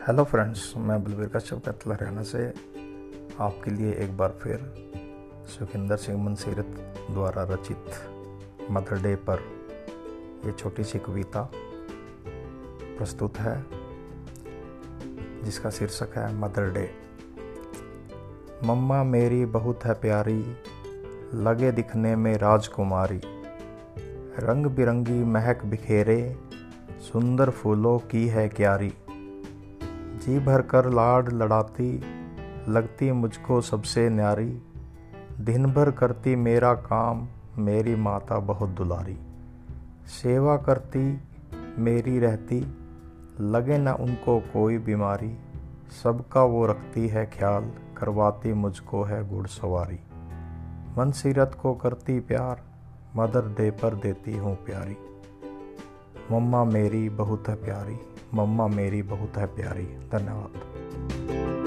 Hello friends मैं बलबीर कश्यप कैथल हरियाणा से आपके लिए एक बार फिर सुखिंदर सिंह मनसीरत द्वारा रचित मदर डे पर ये छोटी सी कविता प्रस्तुत है, जिसका शीर्षक है मदर डे मम्मा मेरी बहुत है प्यारी, लगे दिखने में राजकुमारी। रंग बिरंगी महक बिखेरे, सुंदर फूलों की है क्यारी। जी भर कर लाड लड़ाती, लगती मुझको सबसे न्यारी। दिन भर करती मेरा काम, मेरी माता बहुत दुलारी। सेवा करती, मेरी रहती, लगे न उनको कोई बीमारी। सबका वो रखती है ख्याल, करवाती मुझको है घुड़सवारी मन सीरत को करती प्यार, मदर डे पर देती हूँ प्यारी। मम्मा मेरी बहुत है प्यारी मम्मा मेरी बहुत है प्यारी धन्यवाद।